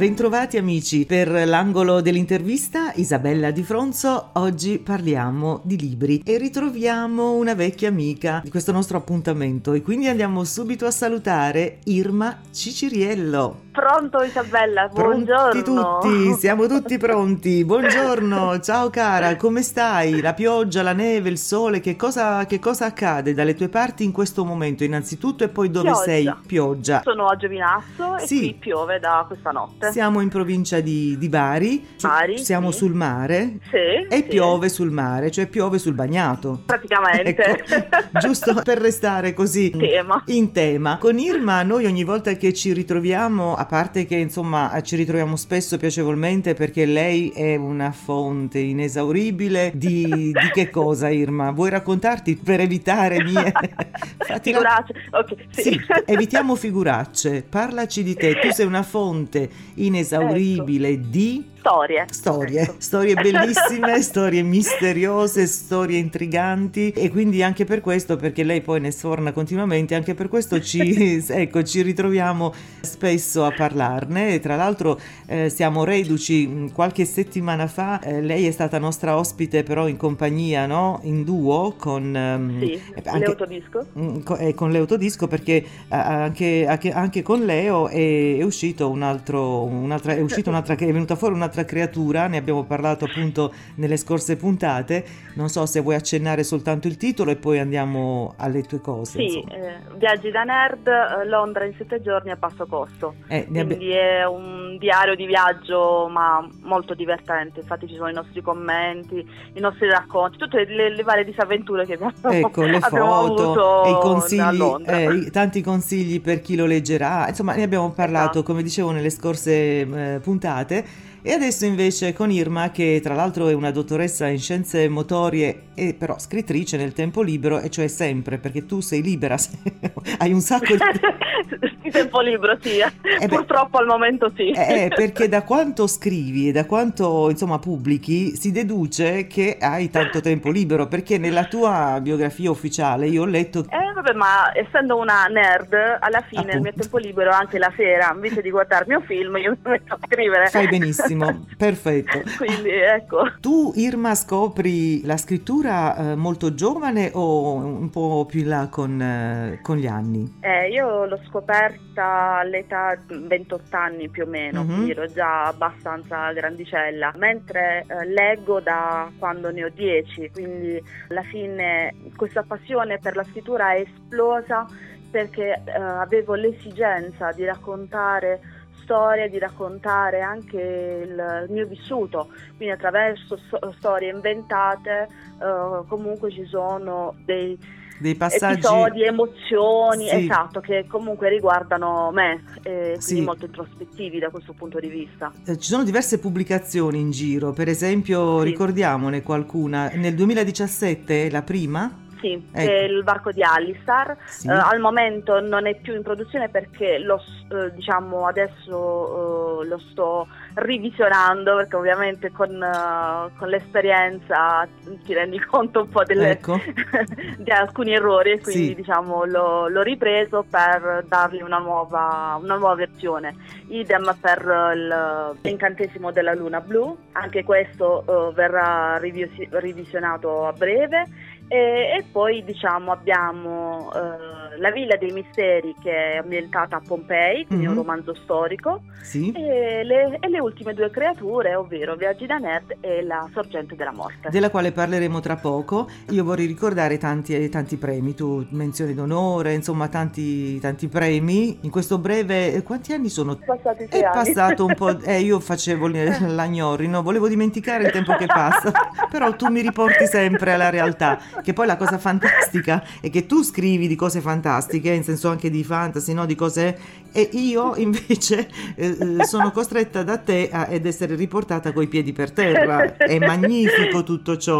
Bentrovati amici per l'angolo dell'intervista Isabella Di Fronzo. Oggi parliamo di libri e ritroviamo una vecchia amica di questo nostro appuntamento e quindi andiamo subito a salutare Irma Ciciriello. Pronto Isabella, buongiorno. Pronti tutti, siamo tutti pronti. Buongiorno, ciao cara, come stai? La pioggia, la neve, il sole, che cosa, che cosa accade dalle tue parti in questo momento innanzitutto e poi dove pioggia. sei? Pioggia. Sono a Giovinazzo e Sì. qui piove da questa notte. Siamo in provincia di, di Bari, Bari, siamo sì. sul mare Sì, e sì. piove sul mare, cioè piove sul bagnato. Praticamente. Ecco, giusto per restare così Tema. in tema. Con Irma noi ogni volta che ci ritroviamo, a parte che insomma ci ritroviamo spesso piacevolmente perché lei è una fonte inesauribile di, di che cosa Irma? Vuoi raccontarti per evitare mie... Fatti la- Figuracce. Ok. Sì, evitiamo figuracce, parlaci di te, tu sei una fonte inesauribile di Storie. storie, Ecco. storie bellissime, storie misteriose, storie intriganti e quindi anche per questo, perché lei poi ne sforna continuamente, anche per questo ci, ecco, ci ritroviamo spesso a parlarne e tra l'altro eh, siamo reduci mh, qualche settimana fa, eh, lei è stata nostra ospite però in compagnia, no? In duo con... ehm, Sì, eh, anche- l'autodisco. Mm, co- eh, con l'Eutodisco perché eh, anche, anche- anche con Leo è, è uscito un altro, un'altra, è uscita un'altra, è venuta fuori un'altra creatura, ne abbiamo parlato appunto nelle scorse puntate, non so se vuoi accennare soltanto il titolo e poi andiamo alle tue cose. Sì, eh, viaggi da nerd, eh, Londra in sette giorni a basso costo. Eh, abbi- Quindi è un diario di viaggio ma molto divertente, infatti ci sono i nostri commenti, i nostri racconti, tutte le, le varie disavventure che abbiamo, Ecco, le foto e i consigli, eh, tanti consigli per chi lo leggerà. Insomma, ne abbiamo parlato, Esatto. come dicevo, nelle scorse eh, puntate. E adesso invece con Irma, che tra l'altro è una dottoressa in scienze motorie e però scrittrice nel tempo libero, e cioè sempre, perché tu sei libera, hai un sacco di... tempo libero, sì. beh. Purtroppo al momento sì. Eh, perché da quanto scrivi e da quanto insomma pubblichi si deduce che hai tanto tempo libero, perché nella tua biografia ufficiale io ho letto Eh vabbè, ma essendo una nerd, alla fine il mio Appunto. tempo libero anche la sera, invece di guardarmi un film, io mi metto a scrivere. Fai benissimo, perfetto. Quindi ecco. Tu Irma scopri la scrittura eh, molto giovane o un po' più in là con, eh, con gli anni? Eh, io l'ho scoperta all'età di 28 anni più o meno, Mhm. quindi ero già abbastanza grandicella, mentre eh, leggo da quando ne ho 10, quindi alla fine questa passione per la scrittura è esplosa perché eh, avevo l'esigenza di raccontare storie, di raccontare anche il, il mio vissuto, quindi attraverso so- storie inventate eh, comunque ci sono dei Dei passaggi... episodi, emozioni, Sì. esatto, che comunque riguardano me, e quindi Sì. molto introspettivi da questo punto di vista. Eh, Ci sono diverse pubblicazioni in giro, per esempio Sì. ricordiamone qualcuna, nel 2017 è la prima? Sì, Ecco. è il barco di Alistar. Sì. Eh, al momento non è più in produzione perché lo, eh, diciamo adesso eh, lo sto revisionando perché ovviamente con, eh, con l'esperienza ti rendi conto un po' delle, Ecco. di alcuni errori e quindi Sì. diciamo l'ho, l'ho ripreso per dargli una nuova, una nuova versione. Idem per l'incantesimo della luna blu, anche questo eh, verrà rivisi- revisionato a breve. E, e poi diciamo abbiamo eh, La Villa dei Misteri che è ambientata a Pompei, quindi Mhm. un romanzo storico, Sì. e le, e le ultime due creature, ovvero Viaggi da Nerd e La Sorgente della Morte. della quale parleremo tra poco. Io vorrei ricordare tanti, tanti premi, tu menzioni d'onore, insomma tanti, tanti premi. In questo breve, eh, quanti anni sono? Passati sei È anni. passato un po', eh, io facevo l- l'agnori, no? volevo dimenticare il tempo che passa, però tu mi riporti sempre alla realtà, che poi la cosa fantastica è che tu scrivi di cose fantastiche, in senso anche di fantasy, no? di cose, e io invece eh, eh, sono costretta da te a- ad essere riportata coi piedi per terra, è magnifico tutto ciò,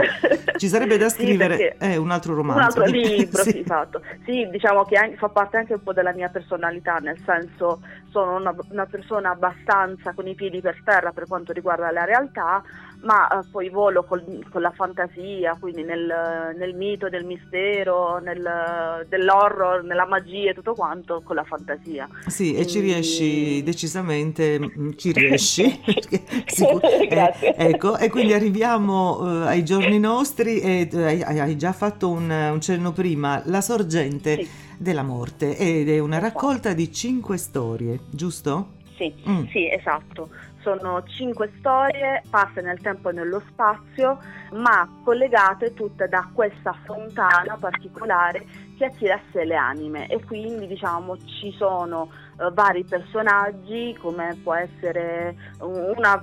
ci sarebbe da Sì, scrivere perché eh, un altro romanzo. Un altro libro, sì. sì, esatto. Sì, diciamo che anche- fa parte anche un po' della mia personalità, nel senso sono una, una persona abbastanza con i piedi per terra per quanto riguarda la realtà, ma eh, poi volo col- con la fantasia, quindi nel, nel mito del mistero, nel- dell'horror, nella magia e tutto quanto con la fantasia. Sì. Sì, e ci riesci decisamente, mm, ci riesci. Sicur- eh, Grazie. ecco, e quindi arriviamo eh, ai giorni nostri e eh, hai, hai già fatto un, un cenno prima, La sorgente Sì. della morte ed è una Esatto. raccolta di cinque storie, giusto? Sì, Mm. sì, esatto. Sono cinque storie passe nel tempo e nello spazio, ma collegate tutte da questa fontana particolare che attira a sé le anime. E quindi diciamo ci sono eh, vari personaggi come può essere una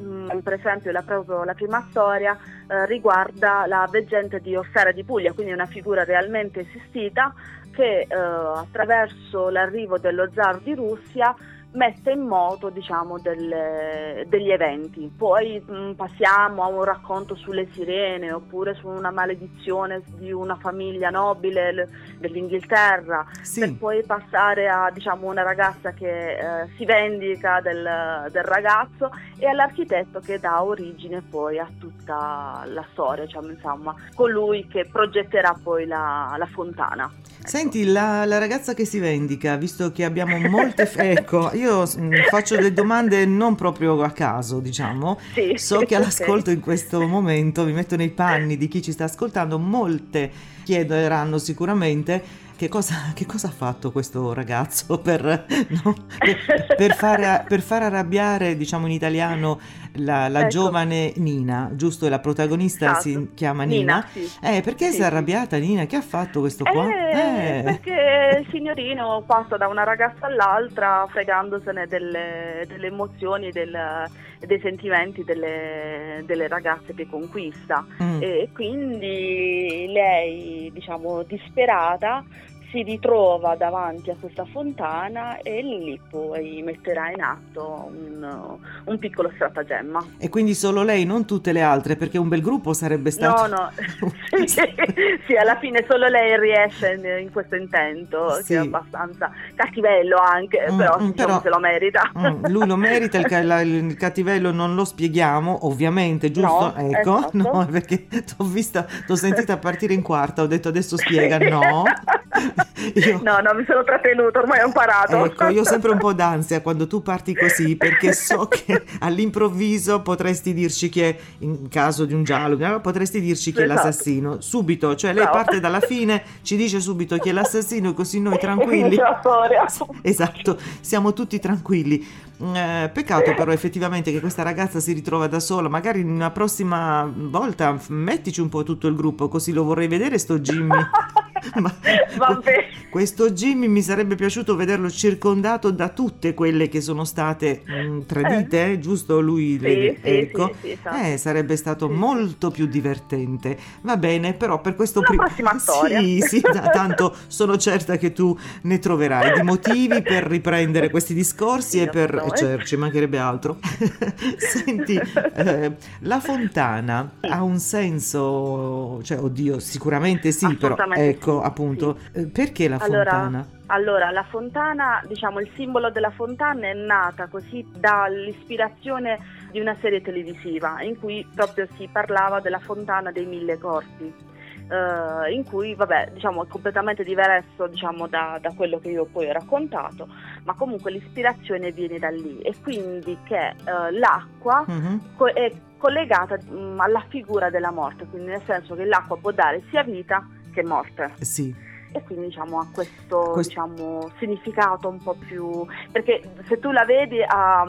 mm, per esempio la, proprio la prima storia eh, riguarda la veggente di Ossara di Puglia, quindi una figura realmente esistita che eh, attraverso l'arrivo dello zar di Russia mette in moto diciamo, delle- degli eventi. Poi mh, passiamo a un racconto sulle sirene oppure su una maledizione di una famiglia nobile l- dell'Inghilterra, per Sì, poi passare a diciamo, una ragazza che eh, si vendica del, del ragazzo e all'architetto che dà origine poi a tutta la storia, diciamo, insomma, colui che progetterà poi la, la fontana. Ecco. Senti, la, la ragazza che si vendica, visto che abbiamo molte... f- ecco, io mm, faccio delle domande non proprio a caso, diciamo. Sì, So che all'ascolto in questo momento, mi metto nei panni di chi ci sta ascoltando, molte chiederanno sicuramente che cosa, che cosa ha fatto questo ragazzo per, no? per, per fare, per far arrabbiare, diciamo in italiano, la, la Ecco. giovane Nina, giusto? La protagonista si Esatto. chiama Nina. sì. Eh, perché Sì, si è arrabbiata Nina? Che ha fatto questo qua? Eh, Eh. Perché il signorino passa da una ragazza all'altra fregandosene delle, delle emozioni, del- dei sentimenti delle, delle ragazze che conquista. Mm. E quindi lei, diciamo, disperata, si ritrova davanti a questa fontana e lì poi metterà in atto un, un piccolo stratagemma. E quindi solo lei, non tutte le altre, perché un bel gruppo sarebbe stato... No, no, sì, alla fine solo lei riesce in, in questo intento, Sì. che è abbastanza cattivello anche, Mm, però, mm, diciamo però- se lo merita. Mm, lui lo merita, il, ca- il cattivello non lo spieghiamo, ovviamente, giusto? No, ecco, esatto. no, perché t'ho vista, t'ho sentita partire in quarta, ho detto adesso spiega, no. Io- No, no, mi sono trattenuto, ormai ho imparato. Ecco, io ho sempre un po' d'ansia quando tu parti così, perché so che all'improvviso potresti dirci chi è, in caso di un giallo, no? potresti dirci chi è Esatto. l'assassino, subito, cioè lei Bravo. parte dalla fine, ci dice subito chi è l'assassino, così noi tranquilli. finisce la storia. Esatto, siamo tutti tranquilli. Eh, peccato però effettivamente che questa ragazza si ritrova da sola, magari una prossima volta f- mettici un po' tutto il gruppo, così lo vorrei vedere sto Jimmy. Ma- Questo Jimmy mi sarebbe piaciuto vederlo circondato da tutte quelle che sono state mm, tradite, eh, giusto? Lui, Sì, le- sì, ecco. sì, esatto. Eh, sarebbe stato molto più divertente. Va bene, però per questo primo. Sì, sì, da- tanto sono certa che tu ne troverai di motivi per riprendere questi discorsi e per assolutamente. cioè, ci mancherebbe altro. Senti, eh, la fontana ha un senso, cioè, oddio, sicuramente sì, però ecco, appunto, eh, perché la Allora, fontana? Allora, la fontana, diciamo, il simbolo della fontana è nata così dall'ispirazione di una serie televisiva in cui proprio si parlava della fontana dei mille corpi. eh, in cui, vabbè, diciamo, è completamente diverso diciamo, da, da quello che io poi ho raccontato, ma comunque l'ispirazione viene da lì e quindi che eh, l'acqua Mhm. co- è collegata mh, alla figura della morte, quindi nel senso che l'acqua può dare sia vita che morte Sì, e quindi diciamo ha questo Questo- diciamo, significato un po' più perché se tu la vedi a,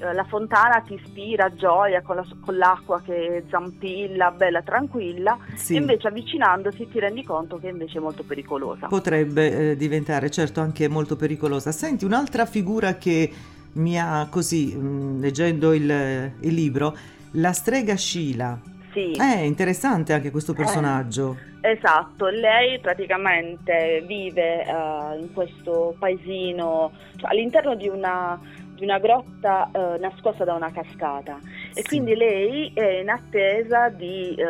eh, la fontana ti ispira gioia con, la- con l'acqua che zampilla bella tranquilla sì. invece avvicinandosi ti rendi conto che invece è molto pericolosa Potrebbe eh, diventare certo anche molto pericolosa. Senti, un'altra figura che mi ha così, mh, leggendo il, il libro, la strega Sheila. Sì È interessante anche questo personaggio. Esatto, lei praticamente vive eh, in questo paesino, cioè all'interno di una, di una grotta eh, nascosta da una cascata e Sì. quindi lei è in attesa di eh,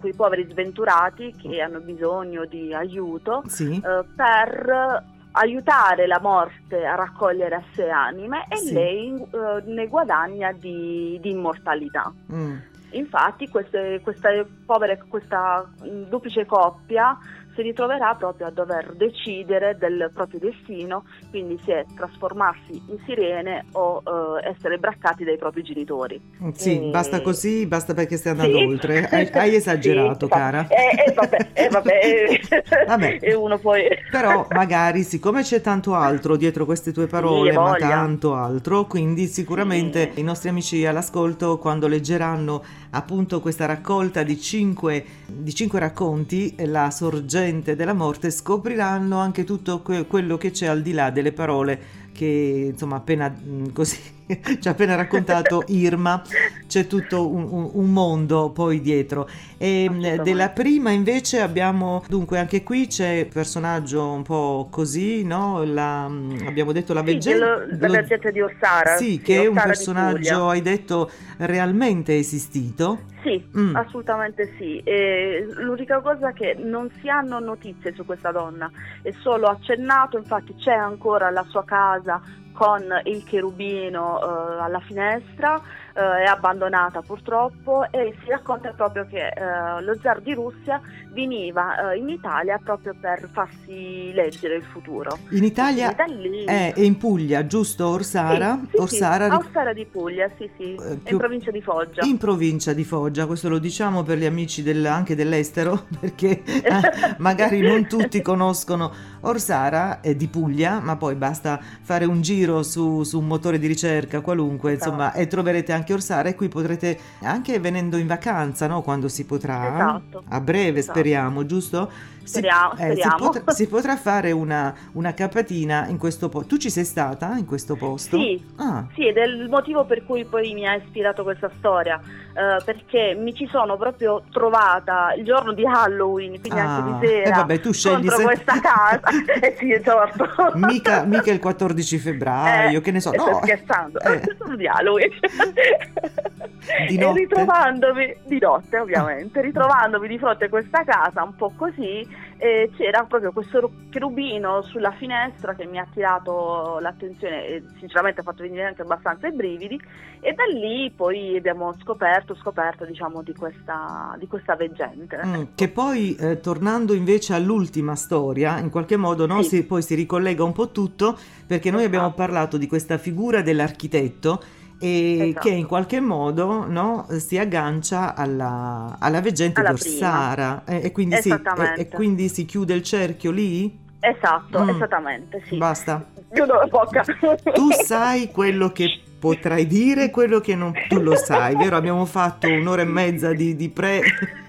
quei poveri sventurati che hanno bisogno di aiuto Sì, eh, per aiutare la morte a raccogliere a sé anime e Sì. lei eh, ne guadagna di- di immortalità. Mm. Infatti queste, questa povera, questa mh, duplice coppia si ritroverà proprio a dover decidere del proprio destino, quindi se trasformarsi in sirene o eh, essere braccati dai propri genitori. Sì, e... basta così, basta perché stai andando sì. oltre. Hai, hai esagerato, sì, cara. Eh, eh, vabbè, eh, vabbè. vabbè. e uno poi... Però magari, siccome c'è tanto altro dietro queste tue parole, sì, ma tanto altro, quindi sicuramente i nostri amici all'ascolto, quando leggeranno appunto questa raccolta di cinque, di cinque racconti, La sorgente della morte, scopriranno anche tutto que- quello che c'è al di là delle parole che insomma appena mm, così ci ha appena raccontato Irma. C'è tutto un, un, un mondo poi dietro. E mm, della prima invece abbiamo dunque anche qui c'è un personaggio un po' così no? La, mm, abbiamo detto la veggente sì, la di Orsara sì che è un personaggio hai detto realmente esistito? Sì, mm. assolutamente sì. E l'unica cosa è che non si hanno notizie su questa donna, è solo accennato, infatti c'è ancora la sua casa con il cherubino eh, alla finestra, è abbandonata purtroppo e si racconta proprio che eh, lo zar di Russia veniva eh, in Italia proprio per farsi leggere il futuro. In Italia lì... è, in Puglia, giusto Orsara? Sì, sì, Orsara, sì. Orsara di Puglia, sì sì, eh, più... in provincia di Foggia. In provincia di Foggia, questo lo diciamo per gli amici del, anche dell'estero perché eh, magari non tutti conoscono Orsara è di Puglia, ma poi basta fare un giro su, su un motore di ricerca qualunque, insomma, esatto. e troverete anche Orsara e qui potrete anche venendo in vacanza, no? Quando si potrà, esatto. a breve esatto. speriamo, giusto? Speriamo, si, eh, si, potrà, si, potrà, fare una, una, capatina in questo posto. Tu ci sei stata in questo posto? Sì, ah. sì, ed è il motivo per cui poi mi ha ispirato questa storia, eh, perché mi ci sono proprio trovata il giorno di Halloween, quindi ah. anche di sera, eh vabbè, tu scegli contro se... questa casa. eh sì, certo. mica, mica, il 14 febbraio, eh, che ne so. No, scherzando, eh. di Halloween. Di notte? E ritrovandomi, di notte ovviamente, ritrovandomi di fronte a questa casa un po' così, eh, c'era proprio questo cherubino sulla finestra che mi ha attirato l'attenzione e sinceramente ha fatto venire anche abbastanza i brividi e da lì poi abbiamo scoperto, scoperto diciamo di questa, di questa veggente. Mm, che poi eh, tornando invece all'ultima storia, in qualche modo no, sì. si, poi si ricollega un po' tutto perché noi esatto. abbiamo parlato di questa figura dell'architetto e esatto. che in qualche modo no, si aggancia alla, alla veggente alla d'Orsara e, e, quindi si, e, e, quindi si chiude il cerchio lì? Esatto, mm. esattamente, sì. Basta. Chiudo la bocca. Tu sai quello che potrai dire, quello che non tu lo sai, vero? Abbiamo fatto un'ora e mezza di, di pre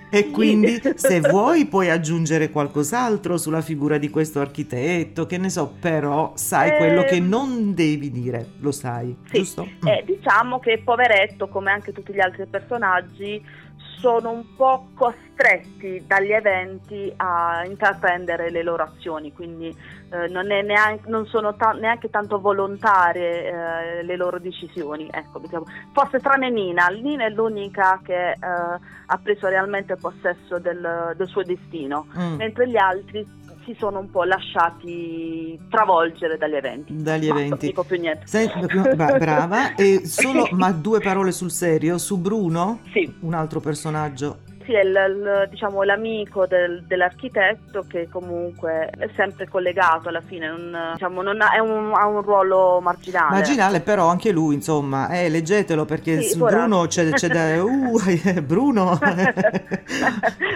e quindi se vuoi puoi aggiungere qualcos'altro sulla figura di questo architetto, che ne so, però sai eh, quello che non devi dire, lo sai, sì. giusto? Eh, diciamo che poveretto, come anche tutti gli altri personaggi, sono un po' costretti dagli eventi a intraprendere le loro azioni, quindi eh, non, neanche, non, sono ta- neanche tanto volontarie eh, le loro decisioni. Ecco, diciamo. Forse tranne Nina, Nina è l'unica che eh, ha preso realmente possesso del, del suo destino, mm. mentre gli altri si sono un po' lasciati travolgere dagli eventi. Dagli eventi. Non dico più niente. Sei, brava. E solo, ma due parole sul serio, su Bruno, sì. un altro personaggio sì, è l, diciamo, l'amico del, dell'architetto che comunque è sempre collegato alla fine, non, diciamo, non ha, un, ha, un, ruolo marginale. Marginale, però anche lui, insomma, eh, leggetelo perché sì, su Bruno c'è, c'è da... Uh, Bruno!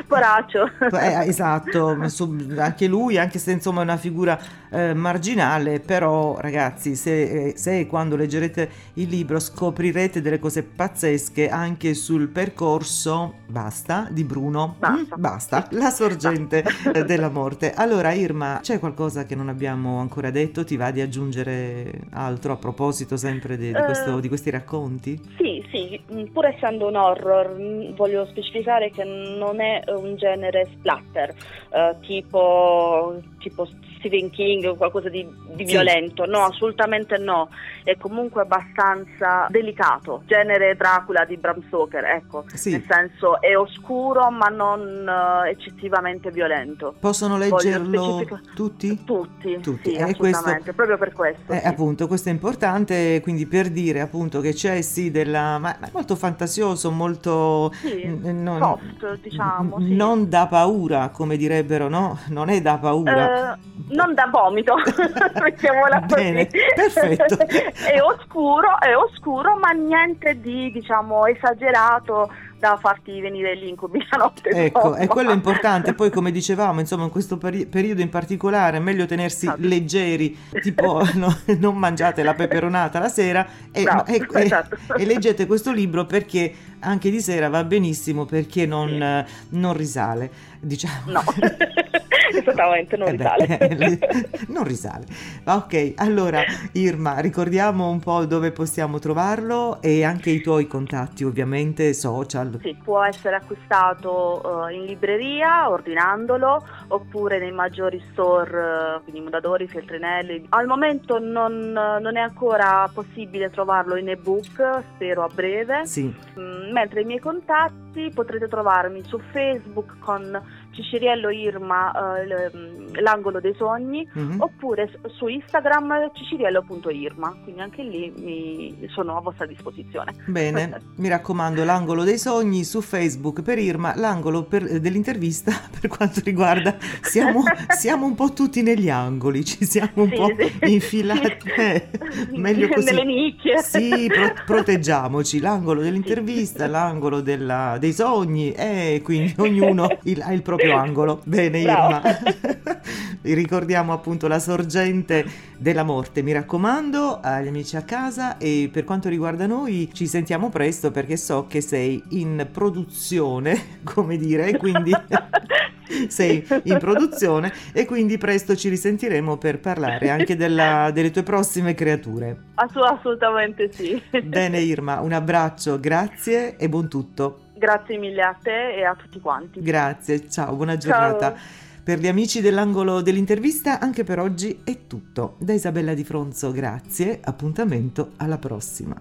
Poraccio! Eh, esatto, su, anche lui, anche se insomma è una figura eh, marginale, però ragazzi, se, se quando leggerete il libro scoprirete delle cose pazzesche anche sul percorso, basta di Bruno. Basta. Mm, basta. La sorgente basta. della morte. Allora, Irma, c'è qualcosa che non abbiamo ancora detto? Ti va di aggiungere altro a proposito sempre di, di, questo, uh, di questi racconti? Sì, sì, mm, pur essendo un horror, mm, voglio specificare che non è un genere splatter, uh, tipo, tipo Stephen King o qualcosa di, di sì. violento, no, assolutamente no, è comunque abbastanza delicato, genere Dracula di Bram Stoker, ecco, sì. nel senso è oscuro ma non uh, eccessivamente violento. Possono leggerlo tutti? Tutti, tutti. sì, eh, questo, proprio per questo. Eh, sì. Appunto, questo è importante, quindi per dire appunto che c'è sì della... ma, è molto fantasioso, molto... Sì, non, soft, diciamo. N- non da paura, come direbbero, no? Non è da paura. Uh, non da vomito, mettiamola Bene, perfetto. è oscuro, è oscuro, ma niente di, diciamo, esagerato da farti venire gli incubi la notte. Ecco, e quello è importante. Poi, come dicevamo, insomma, in questo peri- periodo in particolare è meglio tenersi esatto. leggeri, tipo no, non mangiate la peperonata la sera e, Bravo, e, esatto. e, e, leggete questo libro perché anche di sera va benissimo perché non, sì. non risale. Diciamo. No. esattamente non eh risale. Beh, non risale. Ok, allora Irma, ricordiamo un po' dove possiamo trovarlo e anche i tuoi contatti, ovviamente social. Sì, può essere acquistato uh, in libreria ordinandolo oppure nei maggiori store, uh, quindi Mondadori, Feltrinelli. Al momento non, non, è ancora possibile trovarlo in ebook, spero a breve. Sì. Mm, mentre i miei contatti potrete trovarmi su Facebook con Ciciriello Irma, uh, l'angolo dei sogni, mm-hmm. oppure su Instagram ciciriello.irma, quindi anche lì mi, sono a vostra disposizione. Bene, mi raccomando, l'angolo dei sogni su Facebook per Irma, l'angolo per, dell'intervista per quanto riguarda, siamo, siamo, un po' tutti negli angoli, ci siamo un sì, po' sì. infilati, eh, meglio così. Nelle nicchie. Sì, pro- proteggiamoci, l'angolo dell'intervista, sì. l'angolo della, dei sogni e quindi ognuno il, ha il proprio proprio angolo. Bene, Irma. Ricordiamo appunto la sorgente della morte. Mi raccomando agli amici a casa e per quanto riguarda noi ci sentiamo presto perché so che sei in produzione, come dire, quindi sei in produzione e quindi presto ci risentiremo per parlare anche della, delle tue prossime creature. assolutamente sì. Bene Irma, un abbraccio, grazie e buon tutto. Grazie mille a te e a tutti quanti. Grazie, ciao, buona giornata. Ciao. Per gli amici dell'angolo dell'intervista anche per oggi è tutto. Da Isabella Di Fronzo grazie, appuntamento alla prossima.